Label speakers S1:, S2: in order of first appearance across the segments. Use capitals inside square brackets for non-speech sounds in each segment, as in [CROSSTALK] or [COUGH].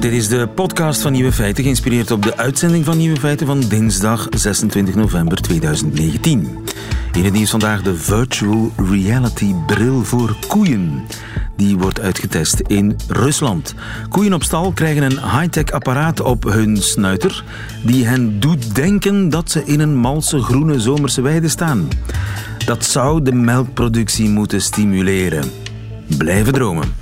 S1: dit is de podcast van Nieuwe Feiten, geïnspireerd op de uitzending van Nieuwe Feiten van dinsdag 26 november 2019. In het nieuws vandaag de virtual reality bril voor koeien. Die wordt uitgetest in Rusland. Koeien op stal krijgen een high-tech apparaat op hun snuiter die hen doet denken dat ze in een malse groene zomerse weide staan. Dat zou de melkproductie moeten stimuleren blijven dromen.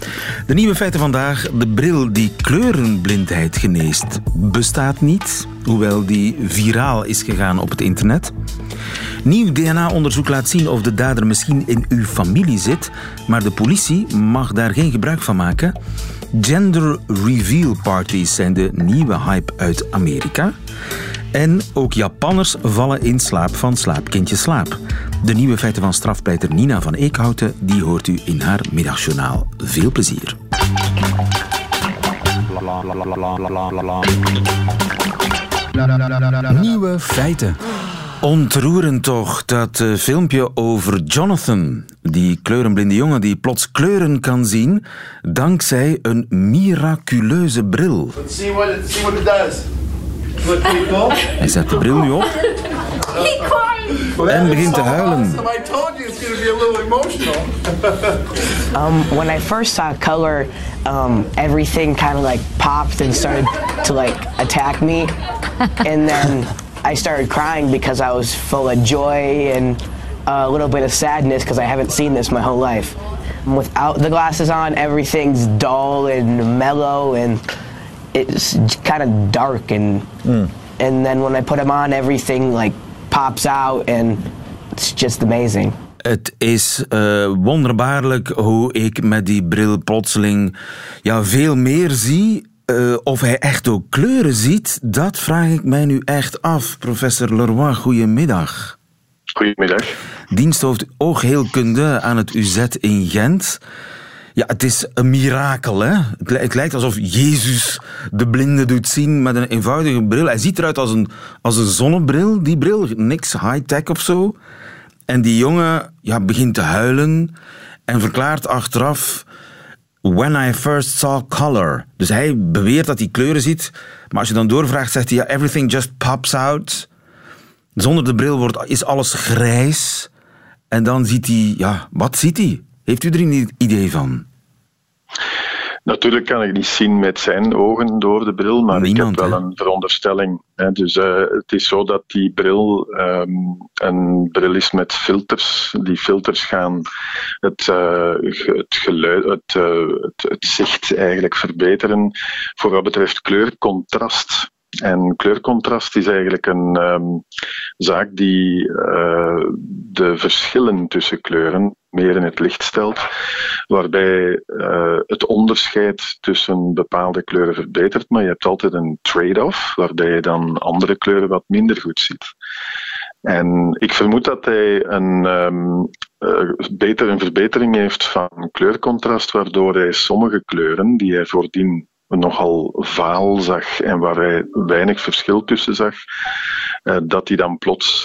S1: De nieuwe feiten vandaag. De bril die kleurenblindheid geneest bestaat niet, hoewel die viraal is gegaan op het internet. Nieuw DNA-onderzoek laat zien of de dader misschien in uw familie zit, maar de politie mag daar geen gebruik van maken. Gender reveal parties zijn de nieuwe hype uit Amerika. En ook Japanners vallen in slaap van slaapkindje slaap. De nieuwe feiten van strafpleiter Nina van Eekhouten, die hoort u in haar middagjournaal. Veel plezier.
S2: Nieuwe feiten.
S1: Ontroerend toch, dat uh, filmpje over Jonathan, die kleurenblinde jongen die plots kleuren kan zien dankzij een miraculeuze bril.
S3: Let's see what it, see what it does. Look pretty cool.
S1: Hij zet de bril nu op en begint te huilen.
S3: Awesome. I told you it's going to be a little emotional. [LAUGHS]
S4: Um, when I first saw color, um, everything kind of like popped and started to like attack me, and then I started crying because I was full of joy and a little bit of sadness because I haven't seen this my whole life. Without the glasses on, everything's dull and mellow and it's kind of dark and and then when I put them on, everything like pops out and it's just amazing.
S1: Het is uh, wonderbaarlijk hoe ik met die bril plotseling ja, veel meer zie. Uh, of hij echt ook kleuren ziet, dat vraag ik mij nu echt af. Professor Leroy, goedemiddag.
S5: Goedemiddag.
S1: Diensthoofd oogheelkunde aan het UZ in Gent. Ja, het is een mirakel, hè? Het lijkt alsof Jezus de blinde doet zien met een eenvoudige bril. Hij ziet eruit als een, als een zonnebril, die bril. Niks high-tech of zo. En die jongen ja, begint te huilen en verklaart achteraf... When I first saw color. Dus hij beweert dat hij kleuren ziet. Maar als je dan doorvraagt, zegt hij... Ja, everything just pops out. Zonder de bril wordt, is alles grijs. En dan ziet hij... Ja, wat ziet hij? Heeft u er een idee van?
S5: Natuurlijk kan ik niet zien met zijn ogen door de bril, maar
S1: Niemand,
S5: ik heb wel een veronderstelling. Dus uh, het is zo dat die bril um, een bril is met filters. Die filters gaan het, uh, het geluid, het, uh, het, het zicht eigenlijk verbeteren voor wat betreft kleurcontrast. En kleurcontrast is eigenlijk een um, zaak die uh, de verschillen tussen kleuren meer in het licht stelt, waarbij uh, het onderscheid tussen bepaalde kleuren verbetert, maar je hebt altijd een trade-off, waarbij je dan andere kleuren wat minder goed ziet. En ik vermoed dat hij een, um, uh, beter een verbetering heeft van kleurcontrast, waardoor hij sommige kleuren die hij voordien nogal vaal zag en waar hij weinig verschil tussen zag, uh, dat hij dan plots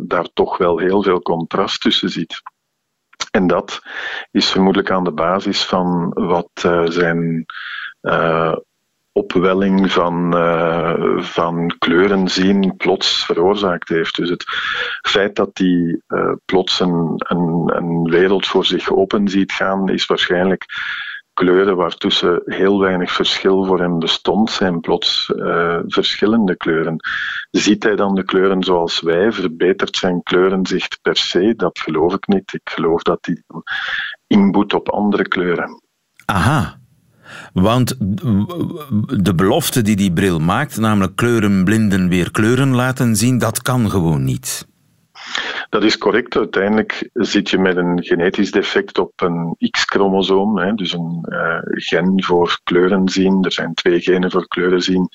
S5: daar toch wel heel veel contrast tussen ziet. En dat is vermoedelijk aan de basis van wat uh, zijn opwelling van, van kleuren zien plots veroorzaakt heeft. Dus het feit dat hij plots een, een wereld voor zich open ziet gaan, is waarschijnlijk kleuren waartussen heel weinig verschil voor hem bestond, zijn plots uh, verschillende kleuren. Ziet hij dan de kleuren zoals wij? Verbetert zijn kleurenzicht per se? Dat geloof ik niet. Ik geloof dat hij inboet op andere kleuren.
S1: Aha. Want de belofte die die bril maakt, namelijk kleurenblinden weer kleuren laten zien, dat kan gewoon niet.
S5: Dat is correct. Uiteindelijk zit je met een genetisch defect op een X-chromosoom, dus een uh, gen voor kleuren zien. Er zijn twee genen voor kleuren zien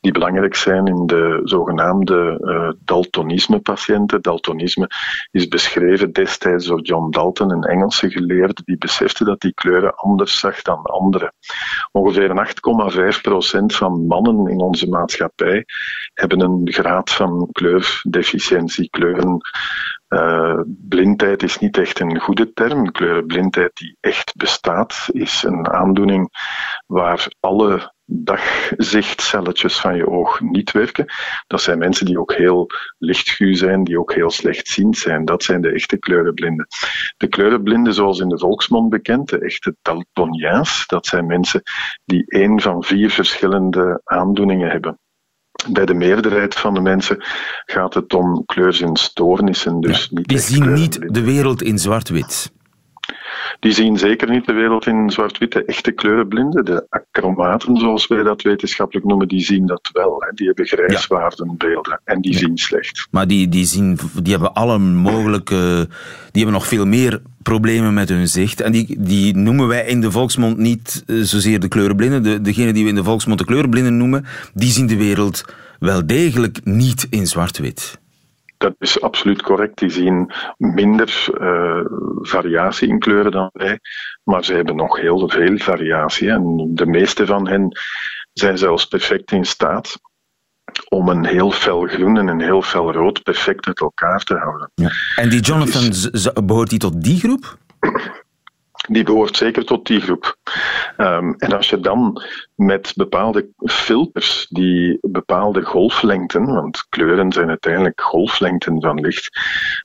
S5: die belangrijk zijn in de zogenaamde uh, daltonisme-patiënten. Daltonisme is beschreven destijds door John Dalton, een Engelse geleerde die besefte dat die kleuren anders zag dan anderen. Ongeveer 8,5% van mannen in onze maatschappij hebben een graad van kleurdeficiëntie, kleuren uh, blindheid is niet echt een goede term. Kleurenblindheid die echt bestaat, is een aandoening waar alle dagzichtcelletjes van je oog niet werken. Dat zijn mensen die ook heel lichtguur zijn, die ook heel slechtziend zijn. Dat zijn de echte kleurenblinden. De kleurenblinden, zoals in de volksmond bekend, de echte daltoniaans, dat zijn mensen die één van vier verschillende aandoeningen hebben. Bij de meerderheid van de mensen gaat het om kleurzinstoornissen. Dus niet
S1: die zien niet de wereld in zwart-wit
S5: die zien zeker niet de wereld in zwart-wit. De echte kleurenblinden, de achromaten zoals wij dat wetenschappelijk noemen, die zien dat wel. Hè. Die hebben grijswaardenbeelden en die zien slecht.
S1: Maar die, die, zien, die hebben alle mogelijke... Die hebben nog veel meer problemen met hun zicht. En die, die noemen wij in de volksmond niet eh, zozeer de kleurenblinden. De, degene die we in de volksmond de kleurenblinden noemen, die zien de wereld wel degelijk niet in zwart-wit.
S5: Dat is absoluut correct. Die zien minder uh, variatie in kleuren dan wij, maar ze hebben nog heel veel variatie. En de meeste van hen zijn zelfs perfect in staat om een heel fel groen en een heel fel rood perfect uit elkaar te houden. Ja.
S1: En die Jonathan, behoort hij tot die groep?
S5: Die behoort zeker tot die groep. Um, en als je dan met bepaalde filters die bepaalde golflengten, want kleuren zijn uiteindelijk golflengten van licht,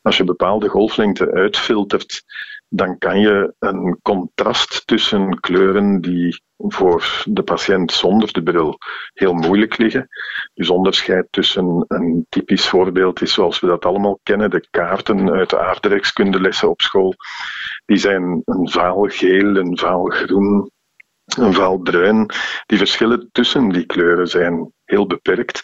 S5: als je bepaalde golflengten uitfiltert, dan kan je een contrast tussen kleuren die voor de patiënt zonder de bril heel moeilijk liggen. Dus onderscheid tussen een typisch voorbeeld is zoals we dat allemaal kennen, de kaarten uit de aardrijkskundelessen op school. Die zijn een vaal geel, een vaal groen, een vaal bruin. Die verschillen tussen die kleuren zijn heel beperkt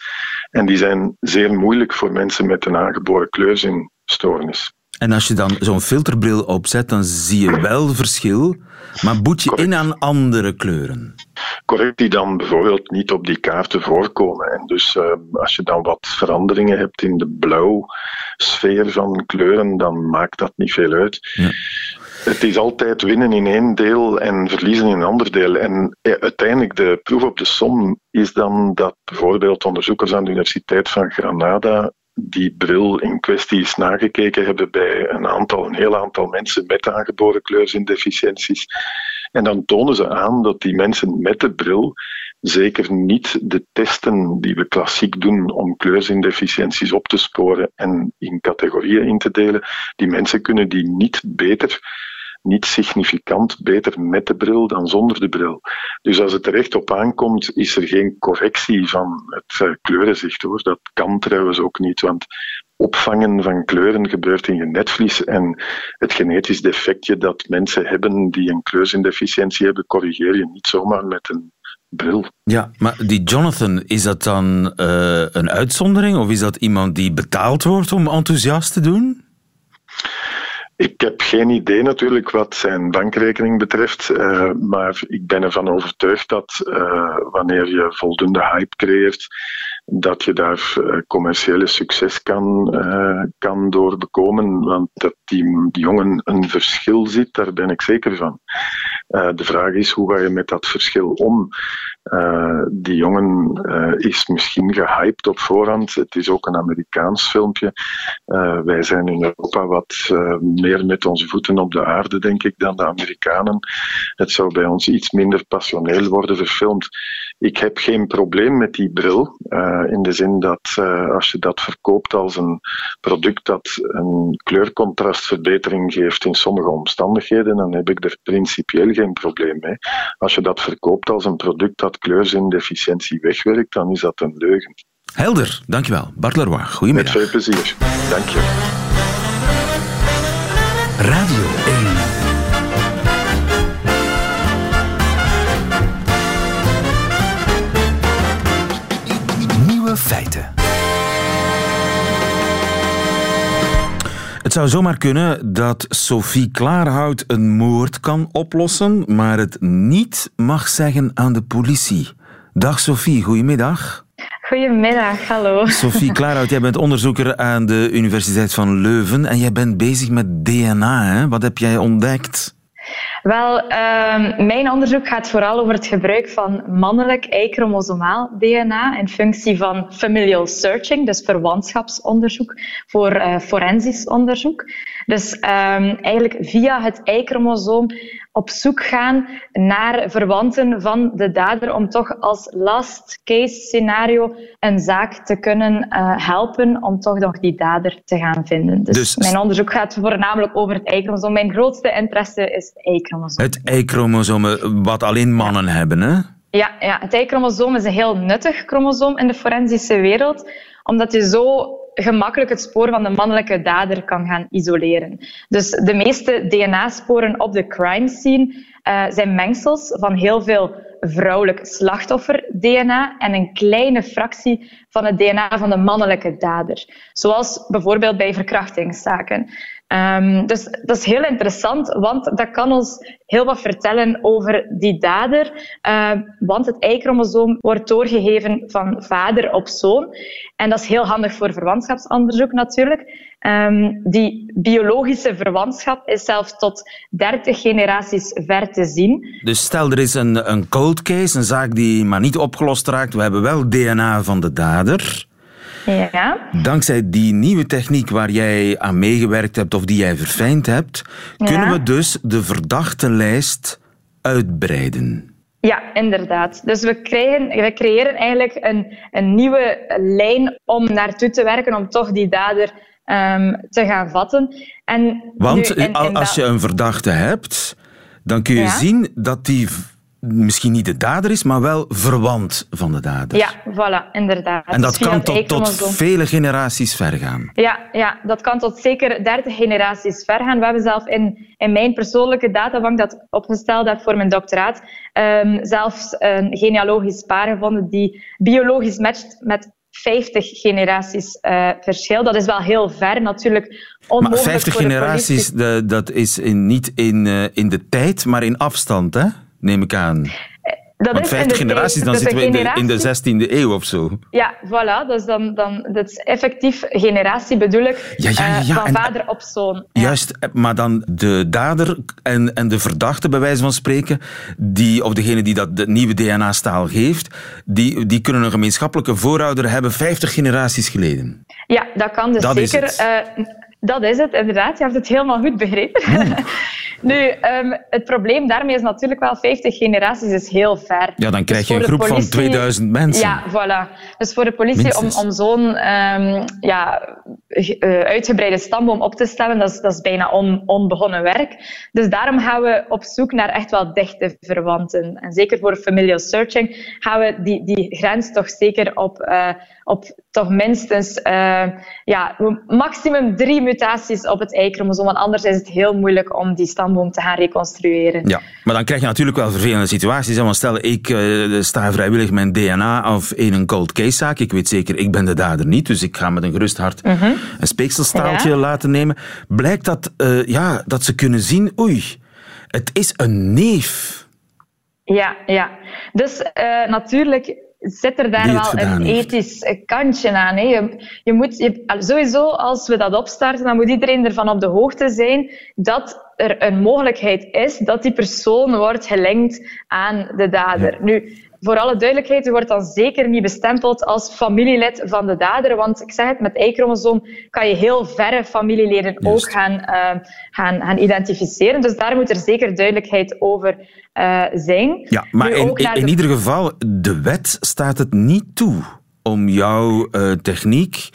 S5: en die zijn zeer moeilijk voor mensen met een aangeboren kleurzinstoornis.
S1: En als je dan zo'n filterbril opzet, dan zie je wel verschil, maar boet je in aan andere kleuren.
S5: Correct, die dan bijvoorbeeld niet op die kaarten voorkomen. En dus uh, als je dan wat veranderingen hebt in de blauw sfeer van kleuren, dan maakt dat niet veel uit. Ja. Het is altijd winnen in één deel en verliezen in een ander deel. En ja, uiteindelijk de proef op de som is dan dat bijvoorbeeld onderzoekers aan de Universiteit van Granada die bril in kwestie is nagekeken hebben bij een aantal, een heel aantal mensen met aangeboren kleurzindeficiënties. En dan tonen ze aan dat die mensen met de bril zeker niet de testen die we klassiek doen om kleurzindeficiënties op te sporen en in categorieën in te delen, die mensen kunnen die niet beter niet significant beter met de bril dan zonder de bril. Dus als het er echt op aankomt, is er geen correctie van het uh, kleurenzicht hoor. Dat kan trouwens ook niet, want opvangen van kleuren gebeurt in je netvlies en het genetisch defectje dat mensen hebben die een kleurzindeficiëntie hebben, corrigeer je niet zomaar met een bril.
S1: Ja, maar die Jonathan, is dat dan uh, een uitzondering of is dat iemand die betaald wordt om enthousiast te doen?
S5: Ik heb geen idee natuurlijk wat zijn bankrekening betreft, uh, maar ik ben ervan overtuigd dat uh, wanneer je voldoende hype creëert, dat je daar uh, commerciële succes kan, kan door bekomen. Want dat die, die jongen een verschil ziet, daar ben ik zeker van. de vraag is, hoe ga je met dat verschil om? Die jongen is misschien gehyped op voorhand. Het is ook een Amerikaans filmpje. wij zijn in Europa wat meer met onze voeten op de aarde, denk ik, dan de Amerikanen. Het zou bij ons iets minder passioneel worden verfilmd. Ik heb geen probleem met die bril, uh, in de zin dat uh, als je dat verkoopt als een product dat een kleurcontrastverbetering geeft in sommige omstandigheden, dan heb ik er principieel geen probleem mee. Als je dat verkoopt als een product dat kleurzindeficiëntie wegwerkt, dan is dat een leugen.
S1: Helder, dankjewel. Bart Leroy, goedemiddag.
S5: Met veel plezier. Dank je.
S1: Radio 1. Zou zomaar kunnen dat Sophie Klaarhout een moord kan oplossen, maar het niet mag zeggen aan de politie. Dag Sophie, goedemiddag.
S2: Goedemiddag, hallo.
S1: Sophie [LAUGHS] Klaarhout, jij bent onderzoeker aan de Universiteit van Leuven en jij bent bezig met DNA. Hè? Wat heb jij ontdekt?
S2: Wel, ehm, mijn onderzoek gaat vooral over het gebruik van mannelijk Y-chromosomaal DNA in functie van familial searching, dus verwantschapsonderzoek voor uh, forensisch onderzoek. Dus um, eigenlijk via het Y-chromosoom op zoek gaan naar verwanten van de dader om toch als last case scenario een zaak te kunnen uh, helpen om toch nog die dader te gaan vinden. Dus, dus mijn onderzoek gaat voornamelijk over het Y-chromosoom. Mijn grootste interesse is het Y-chromosoom.
S1: Het Y-chromosoom, wat alleen mannen hebben, hè?
S2: Ja, ja, het Y-chromosoom is een heel nuttig chromosoom in de forensische wereld, omdat je zo gemakkelijk het spoor van de mannelijke dader kan gaan isoleren. Dus de meeste DNA-sporen op de crime scene uh, zijn mengsels van heel veel vrouwelijk slachtoffer-DNA en een kleine fractie van het DNA van de mannelijke dader. Zoals bijvoorbeeld bij verkrachtingszaken. Um, dus dat is heel interessant, want dat kan ons heel wat vertellen over die dader. Uh, want het Y-chromosoom wordt doorgegeven van vader op zoon. En dat is heel handig voor verwantschapsonderzoek natuurlijk. Um, die biologische verwantschap is zelfs tot 30 generaties ver te zien.
S1: Dus stel er is een, een cold case, een zaak die maar niet opgelost raakt. We hebben wel DNA van de dader.
S2: Ja.
S1: Dankzij die nieuwe techniek waar jij aan meegewerkt hebt of die jij verfijnd hebt, kunnen we dus de verdachtenlijst uitbreiden.
S2: Ja, inderdaad. Dus we, krijgen, we creëren eigenlijk een, een nieuwe lijn om naartoe te werken, om toch die dader um, te gaan vatten. En
S1: Want als je een verdachte hebt, dan kun je zien dat die misschien niet de dader is, maar wel verwant van de dader.
S2: Ja, voilà, inderdaad.
S1: En dat kan tot, tot vele generaties ver gaan.
S2: Ja, ja, dat kan tot zeker 30 generaties ver gaan. We hebben zelf in, in mijn persoonlijke databank dat opgesteld heb voor mijn doctoraat, um, zelfs een genealogisch paar gevonden die biologisch matcht met 50 generaties uh, verschil. Dat is wel heel ver natuurlijk.
S1: Maar 50 generaties, de, dat is in, niet in, uh, in de tijd, maar in afstand, hè? Neem ik aan. Dat Want 50 generaties, dan zitten we in de, in de 16e eeuw of zo.
S2: Ja, voilà. Dus dan, dan, dat is effectief generatie bedoel ik, ja, ja, ja, uh, van vader op zoon.
S1: Juist, maar dan de dader en, en de verdachte, bij wijze van spreken, die, of degene die dat de nieuwe DNA-staal geeft, die, die kunnen een gemeenschappelijke voorouder hebben 50 generaties geleden.
S2: Ja, dat kan dus dat zeker. Is uh, dat is het, inderdaad. Je hebt het helemaal goed begrepen. [LAUGHS] Nu, um, het probleem daarmee is natuurlijk wel 50 generaties is heel ver.
S1: Ja, dan krijg je dus een groep van 2000 mensen.
S2: Ja, voilà. Dus voor de politie om, om zo'n um, ja, uh, uitgebreide stamboom op te stellen, dat is, dat is bijna on, onbegonnen werk. Dus daarom gaan we op zoek naar echt wel dichte verwanten. En zeker voor familial searching gaan we die, die grens toch zeker op, uh, op toch minstens uh, ja, maximum drie mutaties op het Y-chromosoom. Want anders is het heel moeilijk om die stamboom om te gaan reconstrueren.
S1: Ja, maar dan krijg je natuurlijk wel vervelende situaties. Want stel, ik uh, sta vrijwillig mijn DNA of in een cold case zaak. Ik weet zeker, ik ben de dader niet. Dus ik ga met een gerust hart mhm. een speekselstaaltje laten nemen. Blijkt dat, uh, ja, dat ze kunnen zien, oei, het is een neef.
S2: Ja, ja. Dus uh, natuurlijk zit er daar wel een ethisch kantje aan. Hè. Je, je moet, je, sowieso, als we dat opstarten, dan moet iedereen ervan op de hoogte zijn dat er een mogelijkheid is dat die persoon wordt gelinkt aan de dader. Nu, voor alle duidelijkheid, u wordt dan zeker niet bestempeld als familielid van de dader, want ik zeg het, met Y-chromosoom kan je heel verre familieleden ook gaan, uh, gaan, gaan identificeren. Dus daar moet er zeker duidelijkheid over uh, zijn.
S1: Ja, maar in, in, ieder geval, de wet staat het niet toe om jouw uh, techniek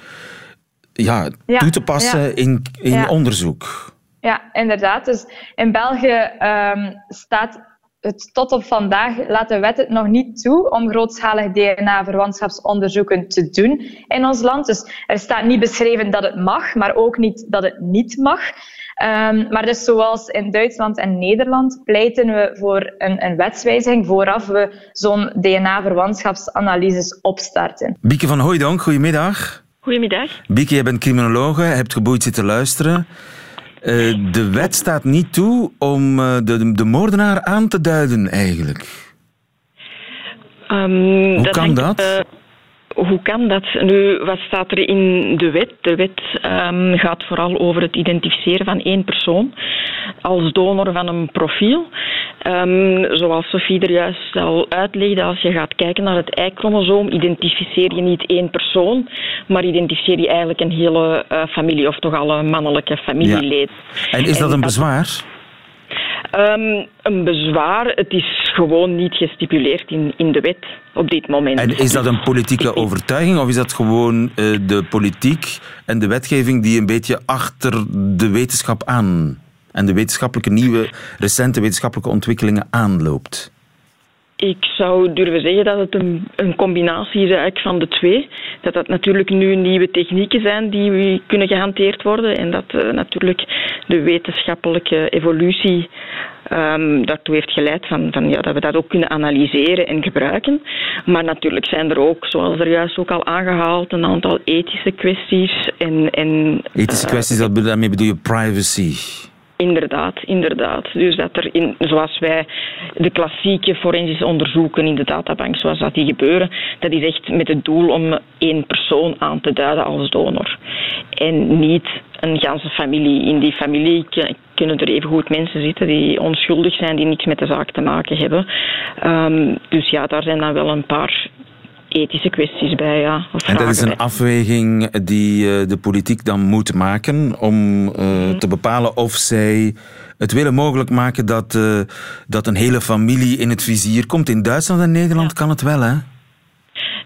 S1: ja, toe te passen in, in ja. onderzoek.
S2: Ja, inderdaad. Dus in België um, staat het tot op vandaag laat de wet het nog niet toe om grootschalig DNA-verwantschapsonderzoeken te doen in ons land. Dus er staat niet beschreven dat het mag, maar ook niet dat het niet mag. Um, maar dus zoals in Duitsland en Nederland pleiten we voor een, een wetswijziging vooraf we zo'n DNA-verwantschapsanalyses opstarten.
S1: Bieke van Hooijdonk, goedemiddag.
S6: Goedemiddag.
S1: Bieke, je bent criminologe, hebt geboeid zitten luisteren. Uh, de wet staat niet toe om uh, de, de moordenaar aan te duiden, eigenlijk.
S6: Um,
S1: Hoe kan dat?
S6: Hoe kan dat? Nu, wat staat er in de wet? De wet um, gaat vooral over het identificeren van één persoon als donor van een profiel. Um, zoals Sophie er juist al uitlegde, als je gaat kijken naar het Y-chromosoom, identificeer je niet één persoon, maar identificeer je eigenlijk een hele uh, familie, of toch alle mannelijke familieleden.
S1: Ja. En is dat een bezwaar?
S6: Um, een bezwaar, het is gewoon niet gestipuleerd in, in de wet op dit moment.
S1: En is dat een politieke overtuiging of is dat gewoon uh, de politiek en de wetgeving die een beetje achter de wetenschap aan en de wetenschappelijke nieuwe, recente wetenschappelijke ontwikkelingen aanloopt?
S6: Ik zou durven zeggen dat het een, een, combinatie is eigenlijk van de twee. Dat dat natuurlijk nu nieuwe technieken zijn die kunnen gehanteerd worden en dat uh, natuurlijk de wetenschappelijke evolutie um, daartoe heeft geleid van, van, ja, dat we dat ook kunnen analyseren en gebruiken. Maar natuurlijk zijn er ook, zoals er juist ook al aangehaald, een aantal ethische kwesties. En, en,
S1: ethische uh, kwesties, daarmee bedoel je privacy?
S6: Inderdaad, inderdaad. Dus dat er, in, zoals wij de klassieke forensische onderzoeken in de databank, zoals dat die gebeuren, dat is echt met het doel om één persoon aan te duiden als donor. En niet een ganse familie. In die familie kunnen er evengoed mensen zitten die onschuldig zijn, die niks met de zaak te maken hebben. Um, dus ja, daar zijn dan wel een paar ethische kwesties bij. Ja,
S1: en dat is een afweging die uh, de politiek dan moet maken om uh, mm. te bepalen of zij het willen mogelijk maken dat, uh, dat een hele familie in het vizier komt. In Duitsland en Nederland ja. kan het wel, hè?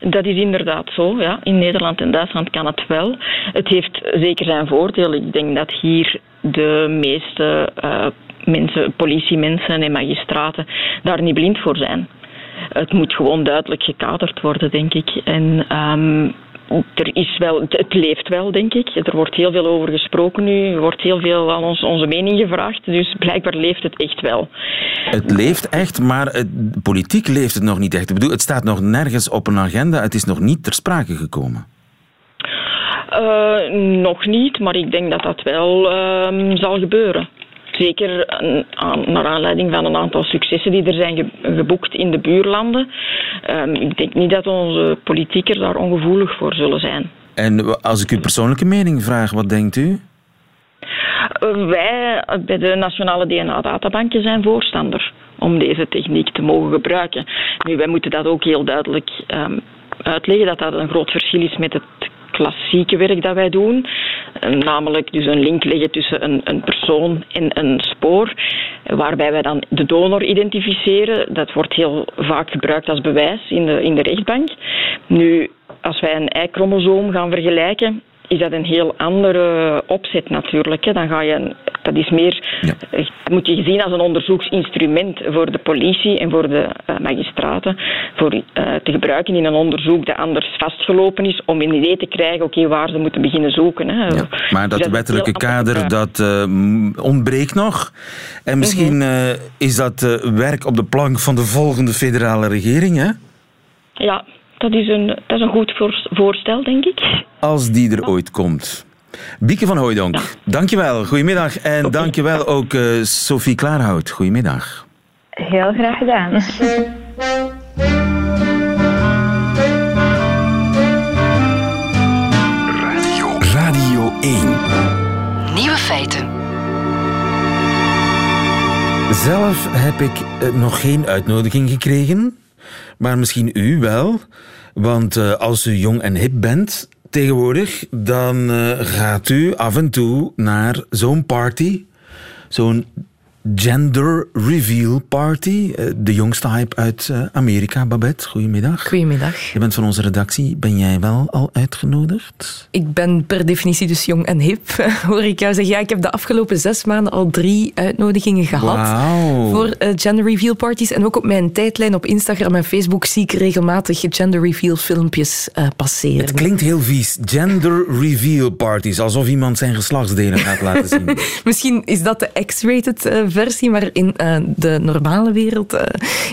S6: Dat is inderdaad zo. Ja. In Nederland en Duitsland kan het wel. Het heeft zeker zijn voordelen. Ik denk dat hier de meeste uh, mensen, politiemensen en magistraten daar niet blind voor zijn het moet gewoon duidelijk gekaderd worden, denk ik. En um, er is wel, het leeft wel, denk ik. Er wordt heel veel over gesproken nu. Er wordt heel veel aan ons, onze mening gevraagd. Dus blijkbaar leeft het echt wel.
S1: Het leeft echt, maar het, politiek leeft het nog niet echt. Ik bedoel, het staat nog nergens op een agenda. Het is nog niet ter sprake gekomen.
S6: Uh, nog niet, maar ik denk dat dat wel uh, zal gebeuren. Zeker naar aanleiding van een aantal successen die er zijn geboekt in de buurlanden. Um, ik denk niet dat onze politiekers daar ongevoelig voor zullen zijn.
S1: En als ik uw persoonlijke mening vraag, wat denkt u?
S6: Wij bij de Nationale DNA-databanken zijn voorstander om deze techniek te mogen gebruiken. Nu, wij moeten dat ook heel duidelijk um, uitleggen dat dat een groot verschil is met het klassieke werk dat wij doen. Namelijk dus een link leggen tussen een, een persoon en een spoor, waarbij wij dan de donor identificeren. Dat wordt heel vaak gebruikt als bewijs in de, in de rechtbank. Nu, als wij een Y-chromosoom gaan vergelijken, is dat een heel andere opzet natuurlijk. Hè. Dan ga je, dat is meer, ja. Eh, moet je zien als een onderzoeksinstrument voor de politie en voor de uh, magistraten, voor uh, te gebruiken in een onderzoek dat anders vastgelopen is, om een idee te krijgen, oké, okay, waar ze moeten beginnen zoeken. Hè. Ja,
S1: maar dat, dus dat wettelijke kader, dat uh, ontbreekt nog. En misschien -hmm. is dat werk op de plank van de volgende federale regering, hè?
S6: Ja, dat is een, dat is een goed voorstel, denk ik.
S1: Als die er ooit komt. Bieke van Hooijdonk, ja. dankjewel. Goedemiddag. En dankjewel ook uh, Sophie Klaarhout. Goedemiddag.
S2: Heel graag gedaan.
S7: Radio, Radio 1. Nieuwe feiten.
S1: Zelf heb ik uh, nog geen uitnodiging gekregen maar misschien u wel. Want uh, als u jong en hip bent tegenwoordig, dan uh, gaat u af en toe naar zo'n party. Zo'n Gender Reveal Party. Eh, de jongste hype uit eh, Amerika. Babette, goedemiddag.
S8: Goedemiddag.
S1: Je bent van onze redactie. Ben jij wel al uitgenodigd?
S8: Ik ben per definitie dus jong en hip, [LAUGHS] hoor ik jou zeggen. Ja, ik heb de afgelopen zes maanden al drie uitnodigingen gehad
S1: wow.
S8: voor uh, Gender Reveal Parties. En ook op mijn tijdlijn op Instagram en Facebook zie ik regelmatig Gender Reveal filmpjes passeren.
S1: Het klinkt heel vies. Gender Reveal Parties. Alsof iemand zijn geslachtsdelen gaat laten zien. [LAUGHS]
S8: Misschien is dat de X-rated versie, maar in uh, de normale wereld uh,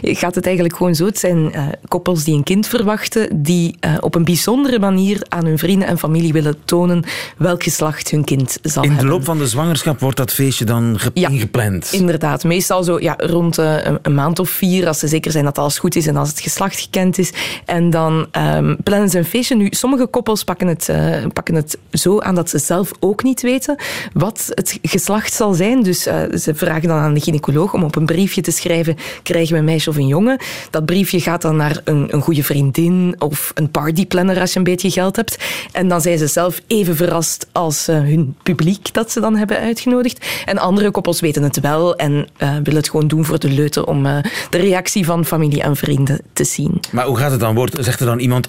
S8: gaat het eigenlijk gewoon zo. Het zijn uh, koppels die een kind verwachten, die op een bijzondere manier aan hun vrienden en familie willen tonen welk geslacht hun kind zal
S1: hebben.
S8: In
S1: de loop van de zwangerschap wordt dat feestje dan ja, ingepland?
S8: inderdaad. Meestal zo ja, rond een, een, maand of vier, als ze zeker zijn dat alles goed is en als het geslacht gekend is. En dan um, plannen ze een feestje. Nu, sommige koppels pakken het, pakken het zo aan dat ze zelf ook niet weten wat het geslacht zal zijn. Dus ze vragen dan aan de gynaecoloog om op een briefje te schrijven: krijgen we een meisje of een jongen? Dat briefje gaat dan naar een, een goede vriendin of een partyplanner als je een beetje geld hebt. En dan zijn ze zelf even verrast als uh, hun publiek dat ze dan hebben uitgenodigd. En andere koppels weten het wel en uh, willen het gewoon doen voor de leute om de reactie van familie en vrienden te zien.
S1: Maar hoe gaat het dan? Wordt, zegt er dan iemand.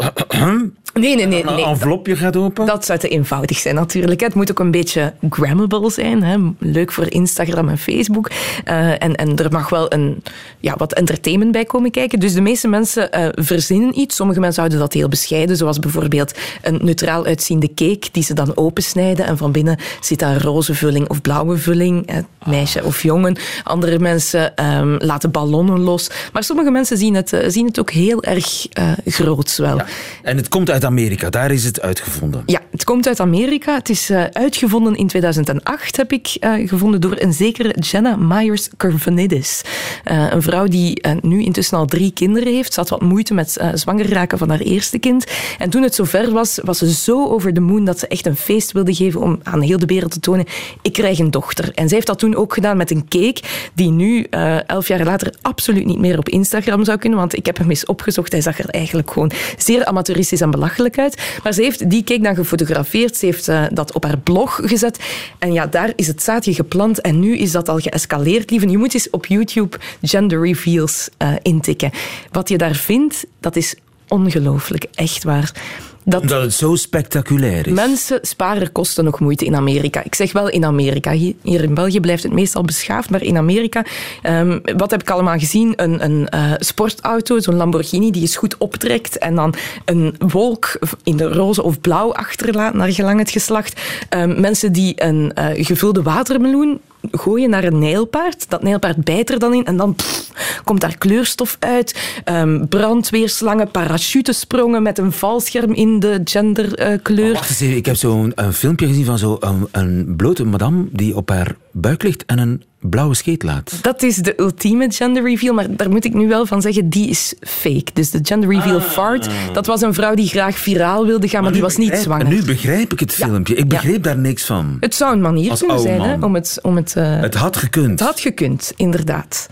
S8: Nee, nee, nee. nee.
S1: Een envelopje gaat open?
S8: Dat zou te eenvoudig zijn natuurlijk. Het moet ook een beetje grammable zijn. Hè. Leuk voor Instagram en Facebook. Uh, en, en er mag wel een, ja, wat entertainment bij komen kijken. Dus de meeste mensen uh, verzinnen iets. Sommige mensen houden dat heel bescheiden. Zoals bijvoorbeeld een neutraal uitziende cake die ze dan opensnijden. En van binnen zit daar roze vulling of blauwe vulling. meisje of jongen. Andere mensen um, laten ballonnen los. Maar sommige mensen zien het, uh, zien het ook heel erg groots wel. Ja.
S1: En het komt uit Amerika. Daar is het uitgevonden.
S8: Ja, het komt uit Amerika. Het is uitgevonden in 2008, heb ik uh, gevonden, door een zekere Jenna Myers Corvinidis. Uh, een vrouw die nu intussen al drie kinderen heeft. Ze had wat moeite met zwanger raken van haar eerste kind. En toen het zover was, was ze zo over de moon dat ze echt een feest wilde geven om aan heel de wereld te tonen, ik krijg een dochter. En zij heeft dat toen ook gedaan met een cake die nu, elf jaar later, absoluut niet meer op Instagram zou kunnen, want ik heb hem eens opgezocht. Hij zag er eigenlijk gewoon zeer amateuristisch en belachelijk uit. Maar ze heeft die cake dan Ze heeft dat op haar blog gezet. En ja, daar is het zaadje geplant en nu is dat al geëscaleerd. Lieve, je moet eens op YouTube gender reveals uh, intikken. Wat je daar vindt, dat is ongelooflijk, echt waar.
S1: Dat Omdat het zo spectaculair is.
S8: Mensen sparen kosten nog moeite in Amerika. Ik zeg wel in Amerika. Hier in België blijft het meestal beschaafd, maar in Amerika... Um, wat heb ik allemaal gezien? Een, een uh, sportauto, zo'n Lamborghini, die je goed optrekt en dan een wolk in de roze of blauw achterlaat, naar gelang het geslacht. Um, mensen die een uh, gevulde watermeloen gooien naar een nijlpaard. Dat nijlpaard bijt er dan in en dan komt daar kleurstof uit. Um, brandweerslangen, parachutesprongen met een valscherm in de genderkleur. Uh,
S1: wacht eens even, ik heb zo'n filmpje gezien van zo'n een, een blote madame die op haar buik ligt en een blauwe scheet laat.
S8: Dat is de ultieme gender reveal, maar daar moet ik nu wel van zeggen, die is fake. Dus de gender reveal ah. fart, dat was een vrouw die graag viraal wilde gaan, maar, die was niet zwanger.
S1: Nu begrijp ik het filmpje. Ik begreep daar niks van.
S8: Het zou een manier kunnen zijn hè, om het... Om het, uh...
S1: het had gekund.
S8: Het had gekund, inderdaad.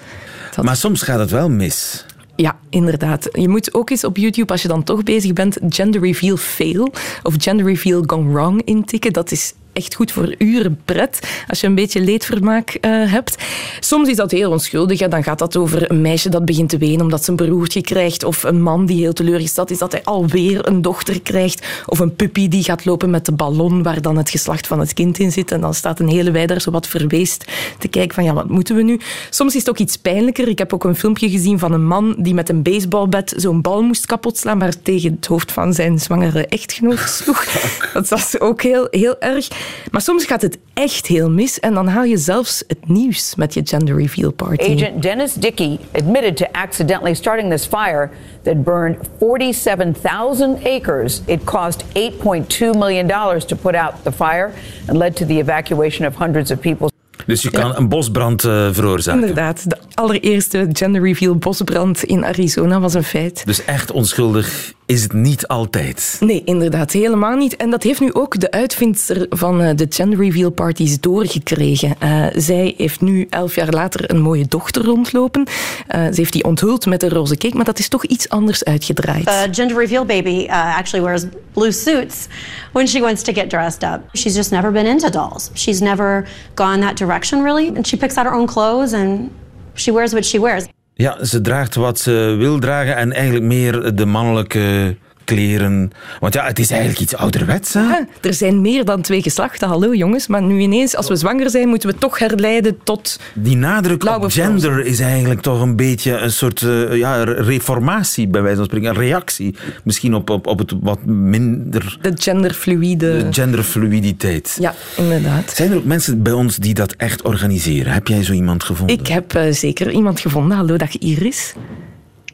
S1: Had... Maar soms gaat het wel mis.
S8: Ja, inderdaad. Je moet ook eens op YouTube, als je dan toch bezig bent, gender reveal fail of gender reveal gone wrong intikken. Dat is echt goed voor uren pret, als je een beetje leedvermaak uh, hebt. Soms is dat heel onschuldig. Dan gaat dat over een meisje dat begint te wenen omdat ze een broertje krijgt. Of een man die heel teleurgesteld is dat hij alweer een dochter krijgt. Of een puppy die gaat lopen met de ballon waar dan het geslacht van het kind in zit. En dan staat een hele wij daar zo wat verweest te kijken van ja, wat moeten we nu? Soms is het ook iets pijnlijker. Ik heb ook een filmpje gezien van een man die met een baseballbat zo'n bal moest kapotslaan, maar tegen het hoofd van zijn zwangere echtgenoot sloeg. [LAUGHS] Dat was ook heel, heel erg. Maar soms gaat het echt heel mis en dan haal je zelfs het nieuws met je gender reveal party.
S9: Agent Dennis Dickey admitted to accidentally starting this fire that burned 47,000 acres. It cost 8.2 million dollars to put out the fire and led to the evacuation of hundreds of people.
S1: Dus je kan een bosbrand uh, veroorzaken.
S8: Inderdaad. De allereerste gender reveal bosbrand in Arizona was een feit.
S1: Dus echt onschuldig is het niet altijd.
S8: Nee, inderdaad, helemaal niet. En dat heeft nu ook de uitvinder van eh, de gender reveal parties doorgekregen. Uh, zij heeft nu elf jaar later een mooie dochter rondlopen. Uh, ze heeft die onthuld met een roze cake, maar dat is toch iets anders uitgedraaid.
S10: The gender reveal baby uh, actually wears blue suits when she wants to get dressed up. She's just never been into dolls. She's never gone that direction really. And she picks out her own clothes and she wears what she wears.
S1: Ja, ze draagt wat ze wil dragen en eigenlijk meer de mannelijke kleren. Want ja, het is eigenlijk iets ouderwets. Hè?
S8: er zijn meer dan twee geslachten, hallo jongens. Maar nu ineens, als we zwanger zijn, moeten we toch herleiden tot.
S1: Die nadruk op gender is eigenlijk toch een beetje een soort uh, ja, reformatie, bij wijze van spreken. Een reactie misschien op, op, op het wat minder.
S8: De genderfluide.
S1: De genderfluiditeit.
S8: Ja, inderdaad.
S1: Zijn er ook mensen bij ons die dat echt organiseren? Heb jij zo iemand gevonden?
S8: Ik heb uh, zeker iemand gevonden. Hallo, dag Iris.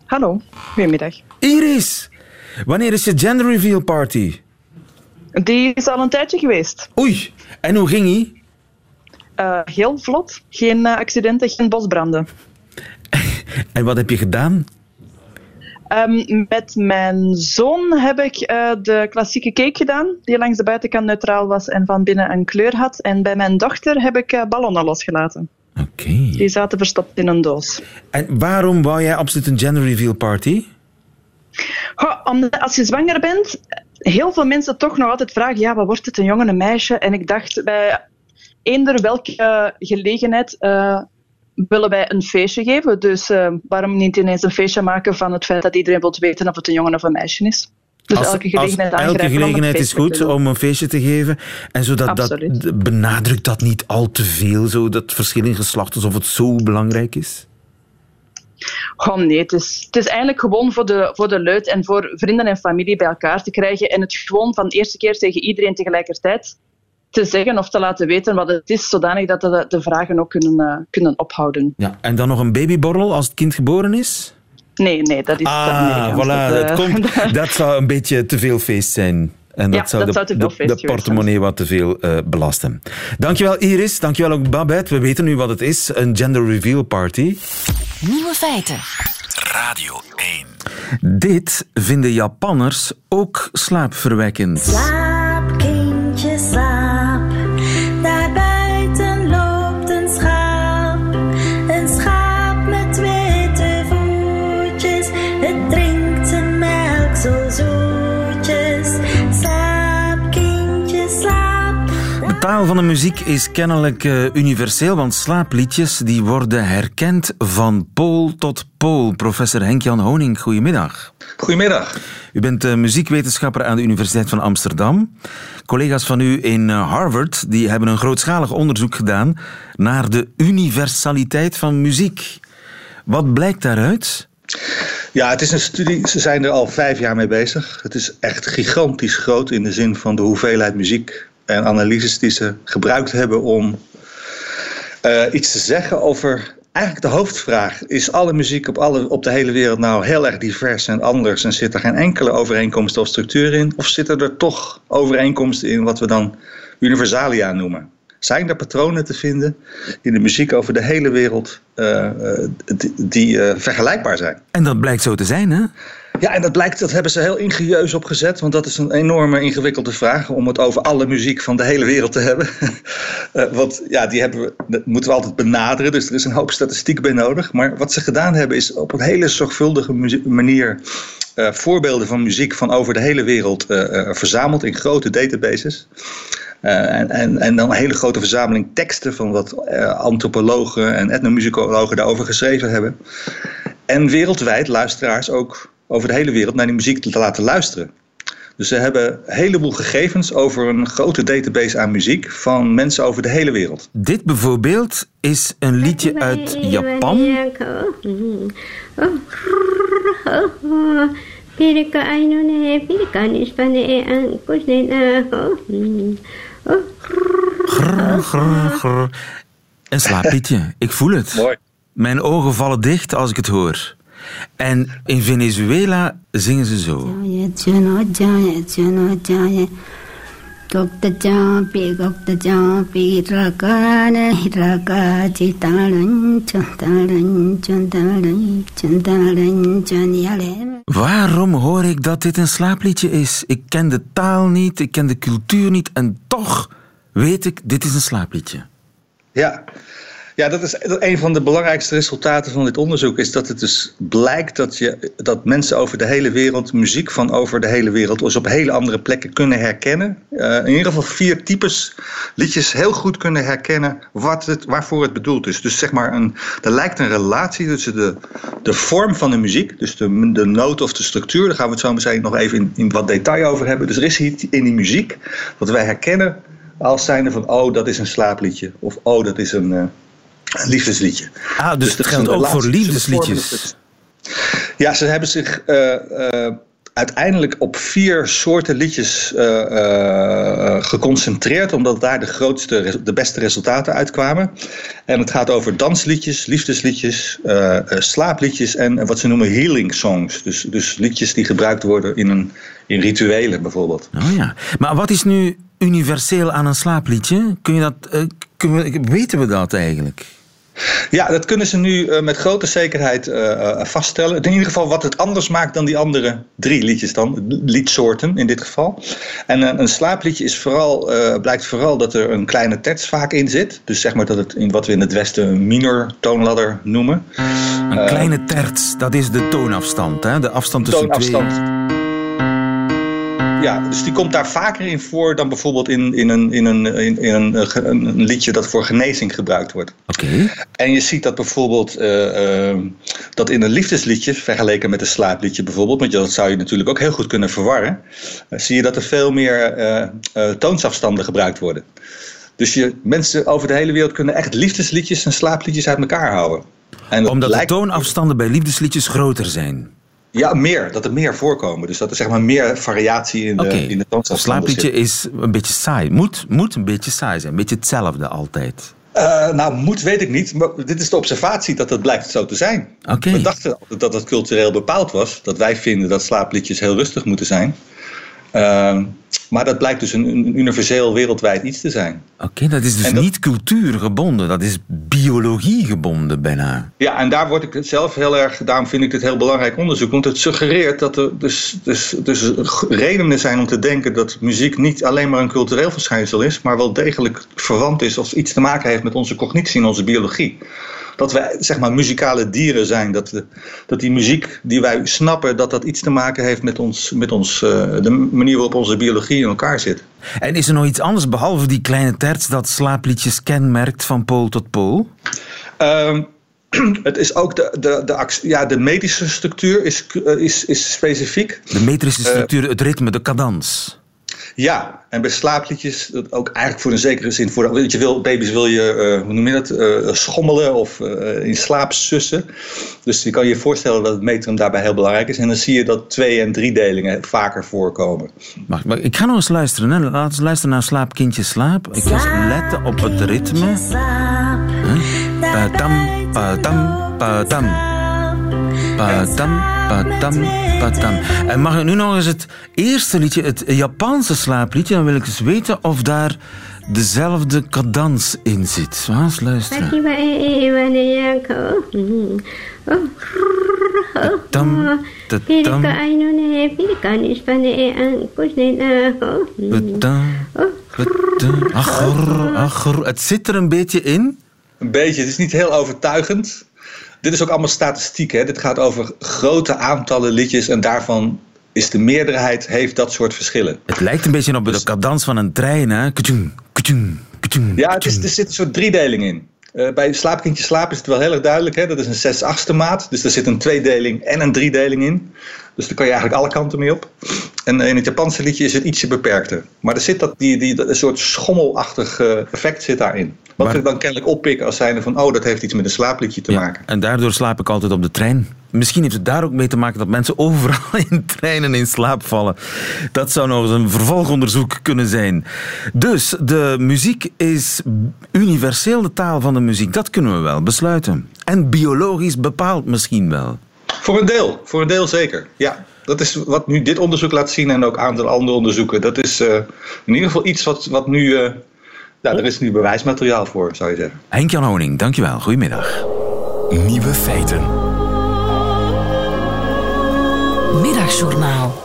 S11: Hallo, goedemiddag.
S1: Iris, wanneer is je gender reveal party?
S11: Die is al een tijdje geweest.
S1: Oei, en hoe ging die?
S11: Uh, heel vlot. Geen uh, accidenten, geen bosbranden. [LAUGHS]
S1: en wat heb je gedaan?
S11: Um, met mijn zoon heb ik uh, de klassieke cake gedaan, die langs de buitenkant neutraal was en van binnen een kleur had. En bij mijn dochter heb ik ballonnen losgelaten.
S1: Oké.
S11: Die zaten verstopt in een doos.
S1: En waarom wou jij absoluut een gender reveal party?
S11: Goh, omdat als je zwanger bent, heel veel mensen toch nog altijd vragen: ja, wat wordt het, een jongen, een meisje? En ik dacht, bij eender welke gelegenheid uh, willen wij een feestje geven. Dus uh, waarom niet ineens een feestje maken van het feit dat iedereen wil weten of het een jongen of een meisje is? Dus
S1: als,
S11: elke gelegenheid,
S1: elke gelegenheid is goed om een feestje te geven. En zodat dat, benadrukt dat niet al te veel, zo, dat verschil in geslacht, alsof het zo belangrijk is?
S11: Oh nee, het is, het is eigenlijk gewoon voor de, voor de luid en voor vrienden en familie bij elkaar te krijgen. En het gewoon van de eerste keer tegen iedereen tegelijkertijd te zeggen of te laten weten wat het is, zodanig dat de, de vragen ook kunnen, uh, kunnen ophouden.
S1: Ja, en dan nog een babyborrel als het kind geboren is?
S11: Nee, nee, dat is...
S1: Ah,
S11: dat,
S1: voilà,
S11: dat,
S1: uh, komt, [LAUGHS] dat zou een beetje te veel feest zijn. En dat
S11: ja,
S1: zou,
S11: dat
S1: de,
S11: zou
S1: de, de portemonnee wat te veel uh, belasten. Dankjewel Iris, dankjewel ook Babette. We weten nu wat het is, een gender reveal party.
S7: Nieuwe feiten.
S1: Radio 1. Dit vinden Japanners ook slaapverwekkend.
S12: Slaap,
S1: Van de muziek is kennelijk uh, universeel, want slaapliedjes die worden herkend van pool tot pool. Professor Henk-Jan Honing, goedemiddag.
S13: Goedemiddag.
S1: U bent uh, muziekwetenschapper aan de Universiteit van Amsterdam. Collega's van u in uh, Harvard die hebben een grootschalig onderzoek gedaan naar de universaliteit van muziek. Wat blijkt daaruit?
S13: Ja, het is een studie. Ze zijn er al vijf jaar mee bezig. Het is echt gigantisch groot in de zin van de hoeveelheid muziek en analyses die ze gebruikt hebben om uh, iets te zeggen over. Eigenlijk de hoofdvraag: is alle muziek op, alle, op de hele wereld nou heel erg divers en anders en zit er geen enkele overeenkomst of structuur in? Of zitten er toch overeenkomsten in wat we dan universalia noemen? Zijn er patronen te vinden in de muziek over de hele wereld uh, die, die uh, vergelijkbaar zijn?
S1: En dat blijkt zo te zijn, hè?
S13: Ja, en dat blijkt, dat hebben ze heel ingenieus opgezet. Want dat is een enorme ingewikkelde vraag om het over alle muziek van de hele wereld te hebben. uh, [LAUGHS] want ja, die hebben we, moeten we altijd benaderen. Dus er is een hoop statistiek bij nodig. Maar wat ze gedaan hebben is op een hele zorgvuldige manier uh, voorbeelden van muziek van over de hele wereld uh, verzameld in grote databases. En, en, en, dan een hele grote verzameling teksten van wat antropologen en etnomusicologen daarover geschreven hebben. En wereldwijd luisteraars ook over de hele wereld naar die muziek te laten luisteren. Dus ze hebben een heleboel gegevens over een grote database aan muziek van mensen over de hele wereld.
S1: Dit bijvoorbeeld is een liedje uit Japan. Grrr, grrr, grrr. Een slaapliedje. Ik voel het.
S13: Mooi.
S1: Mijn ogen vallen dicht als ik het hoor. En in Venezuela zingen ze zo. Waarom hoor ik dat dit een slaapliedje is? Ik ken de taal niet, ik ken de cultuur niet en toch weet ik, dit is een slaapliedje.
S13: Ja, Ja, dat is een van de belangrijkste resultaten van dit onderzoek. Is dat het dus blijkt dat, je, dat mensen over de hele wereld muziek van over de hele wereld, dus op hele andere plekken kunnen herkennen. Uh, in ieder geval vier types liedjes heel goed kunnen herkennen wat het, waarvoor het bedoeld is. Dus zeg maar, een, er lijkt een relatie tussen de, de vorm van de muziek, dus de, de noot of de structuur. Daar gaan we het zo meteen nog even in, in wat detail over hebben. Dus er is iets in die muziek wat wij herkennen als zijnde van, oh, dat is een slaapliedje. Of, oh, dat is een, uh, een liefdesliedje.
S1: Ah, dus, dus dat geldt ook voor liefdesliedjes.
S13: Ja, ze hebben zich uh, uh, uiteindelijk op vier soorten liedjes geconcentreerd, omdat daar de grootste, de beste resultaten uitkwamen. En het gaat over dansliedjes, liefdesliedjes, slaapliedjes en wat ze noemen healing songs. Dus, dus liedjes die gebruikt worden in, een, in rituelen bijvoorbeeld.
S1: Oh ja, maar wat is nu universeel aan een slaapliedje? Kun je dat, weten we dat eigenlijk?
S13: Ja, dat kunnen ze nu uh, met grote zekerheid uh, vaststellen. In ieder geval wat het anders maakt dan die andere drie liedjes dan, liedsoorten in dit geval. En een slaapliedje is vooral, blijkt vooral dat er een kleine terts vaak in zit. Dus zeg maar dat het in wat we in het Westen een minor toonladder noemen.
S1: Een kleine terts, dat is de toonafstand, hè? de afstand tussen
S13: toonafstand. twee ja, dus die komt daar vaker in voor dan bijvoorbeeld in, in, een, in, een, in, in een, een, liedje dat voor genezing gebruikt wordt.
S1: Oké.
S13: En je ziet dat bijvoorbeeld uh, uh, dat in een liefdesliedje, vergeleken met een slaapliedje bijvoorbeeld, want dat zou je natuurlijk ook heel goed kunnen verwarren, uh, zie je dat er veel meer toonsafstanden gebruikt worden. Dus je, mensen over de hele wereld kunnen echt liefdesliedjes en slaapliedjes uit elkaar houden.
S1: En Omdat lijkt... de toonafstanden bij liefdesliedjes groter zijn.
S13: Ja, meer. Dat er meer voorkomen. Dus dat er zeg maar meer variatie in de, in de
S1: slaapliedje is een beetje saai. Moet, moet een beetje saai zijn. Een beetje hetzelfde altijd.
S13: Uh, nou, moet weet ik niet. Maar dit is de observatie dat het blijkt zo te zijn.
S1: Okay.
S13: We dachten dat het cultureel bepaald was. Dat wij vinden dat slaapliedjes heel rustig moeten zijn. Uh, maar dat blijkt dus een, een universeel wereldwijd iets te zijn.
S1: Oké, dat is dus niet cultuurgebonden, dat is biologiegebonden bijna.
S13: Ja, en daar word ik het zelf heel erg, daarom vind ik het heel belangrijk onderzoek. Want het suggereert dat er dus, dus, dus redenen zijn om te denken dat muziek niet alleen maar een cultureel verschijnsel is, maar wel degelijk verwant is of iets te maken heeft met onze cognitie en onze biologie dat wij zeg maar muzikale dieren zijn. Dat, we, dat die muziek die wij snappen, dat dat iets te maken heeft met, ons, met ons, uh, de manier waarop onze biologie in elkaar zit.
S1: En is er nog iets anders behalve die kleine terts dat slaapliedjes kenmerkt van pool tot pool?
S13: Uh, [CLEARS THROAT] het is ook de, de, de, ja, de medische structuur is, is, is specifiek.
S1: De metrische structuur, het ritme, de cadans.
S13: Ja, en bij slaapliedjes ook eigenlijk voor een zekere zin. Voor, want je wil, baby's wil je, uh, hoe noem je dat, uh, schommelen of uh, in slaap sussen. Dus je kan je voorstellen dat het metrum daarbij heel belangrijk is. En dan zie je dat twee- en driedelingen vaker voorkomen.
S1: Mag, maar ik ga nog eens luisteren. Hè. Laten we luisteren naar Slaap, kindje, slaap. Ik ga letten op het ritme. Pa-tam, pa-tam, pa-tam. Pa-tam, pa-tam, pa-tam. En mag ik nu nog eens het eerste liedje, het Japanse slaapliedje, dan wil ik eens weten of daar dezelfde cadans in zit. Eens luisteren. Tam, tam. Achor, achor. Het zit er een beetje in.
S13: Een beetje, het is niet heel overtuigend. Dit is ook allemaal statistiek. Hè? Dit gaat over grote aantallen liedjes en daarvan is de meerderheid heeft dat soort verschillen.
S1: Het lijkt een beetje op de cadans van een trein. Hè?
S13: Ja, het is, er zit een soort driedeling in. Uh, bij Slaapkindje Slaap is het wel heel erg duidelijk. Hè? Dat is een 6 achtste maat. Dus er zit een tweedeling en een driedeling in. Dus daar kan je eigenlijk alle kanten mee op. En in het Japanse liedje is het ietsje beperkter. Maar er zit dat, die, die, een soort schommelachtig uh, effect zit daarin. Wat maar, we dan kennelijk oppikken als zijnde van... oh, dat heeft iets met een slaapliedje te
S1: ja,
S13: maken.
S1: En daardoor slaap ik altijd op de trein. Misschien heeft het daar ook mee te maken dat mensen overal [LAUGHS] in treinen in slaap vallen. Dat zou nog eens een vervolgonderzoek kunnen zijn. Dus de muziek is universeel de taal van de muziek. Dat kunnen we wel besluiten. En biologisch bepaald misschien wel.
S13: Voor een deel, voor een deel zeker. Ja, dat is wat nu dit onderzoek laat zien en ook een aantal andere onderzoeken. Dat is uh, in ieder geval iets wat, wat nu. Uh, ja, er is nu bewijsmateriaal voor, zou je zeggen.
S1: Henk-Jan Honing, dankjewel. Goedemiddag.
S7: Nieuwe feiten.
S14: Middagjournaal.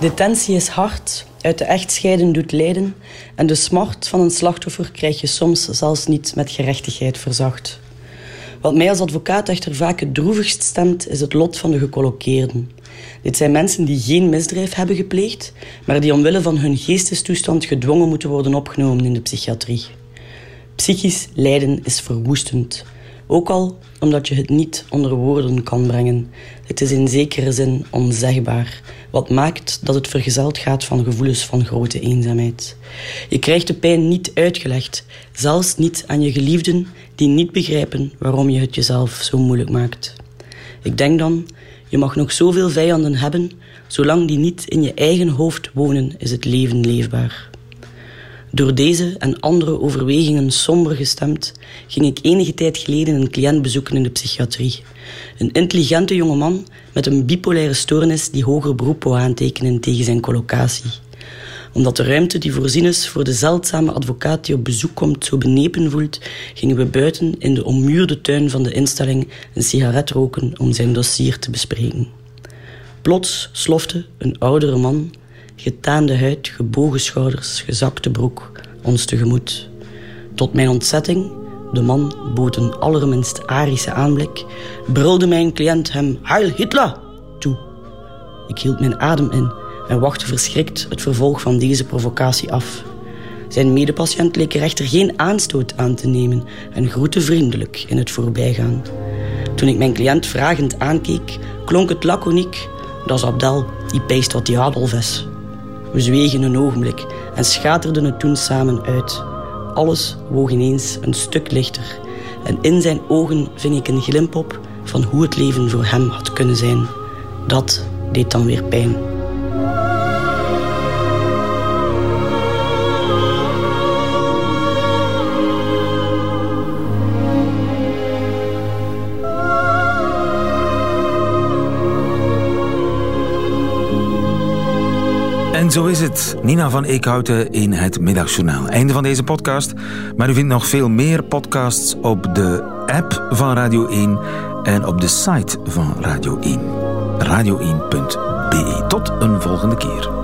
S14: De tensie is hard uit de echtscheiden doet lijden en de smart van een slachtoffer krijg je soms zelfs niet met gerechtigheid verzacht. Wat mij als advocaat echter vaak het droevigst stemt, is het lot van de gecolloqueerden. Dit zijn mensen die geen misdrijf hebben gepleegd, maar die omwille van hun geestestoestand gedwongen moeten worden opgenomen in de psychiatrie. Psychisch lijden is verwoestend. Ook al omdat je het niet onder woorden kan brengen. Het is in zekere zin onzegbaar, wat maakt dat het vergezeld gaat van gevoelens van grote eenzaamheid. Je krijgt de pijn niet uitgelegd, zelfs niet aan je geliefden die niet begrijpen waarom je het jezelf zo moeilijk maakt. Ik denk dan, je mag nog zoveel vijanden hebben, zolang die niet in je eigen hoofd wonen, is het leven leefbaar. Door deze en andere overwegingen somber gestemd, ging ik enige tijd geleden een cliënt bezoeken in de psychiatrie. Een intelligente jongeman met een bipolaire stoornis die hoger beroep wou aantekenen tegen zijn collocatie. Omdat de ruimte die voorzien is voor de zeldzame advocaat die op bezoek komt zo benepen voelt, gingen we buiten in de ommuurde tuin van de instelling een sigaret roken om zijn dossier te bespreken. Plots slofte een oudere man getaande huid, gebogen schouders, gezakte broek, ons tegemoet. Tot mijn ontzetting, de man bood een allerminst arische aanblik, brulde mijn cliënt hem Heil Hitler toe. Ik hield mijn adem in en wachtte verschrikt het vervolg van deze provocatie af. Zijn medepatiënt leek er echter geen aanstoot aan te nemen en groette vriendelijk in het voorbijgaan. Toen ik mijn cliënt vragend aankeek, klonk het laconiek. Dat is Abdel, die peest wat die Adolf is. We zwegen een ogenblik en schaterden het toen samen uit. Alles woog ineens een stuk lichter. En in zijn ogen ving ik een glimp op van hoe het leven voor hem had kunnen zijn. Dat deed dan weer pijn.
S1: Zo is het. Nina van Eekhouten in het Middagjournaal. Einde van deze podcast. Maar u vindt nog veel meer podcasts op de app van Radio 1 en op de site van Radio 1. Radio1.be. Tot een volgende keer.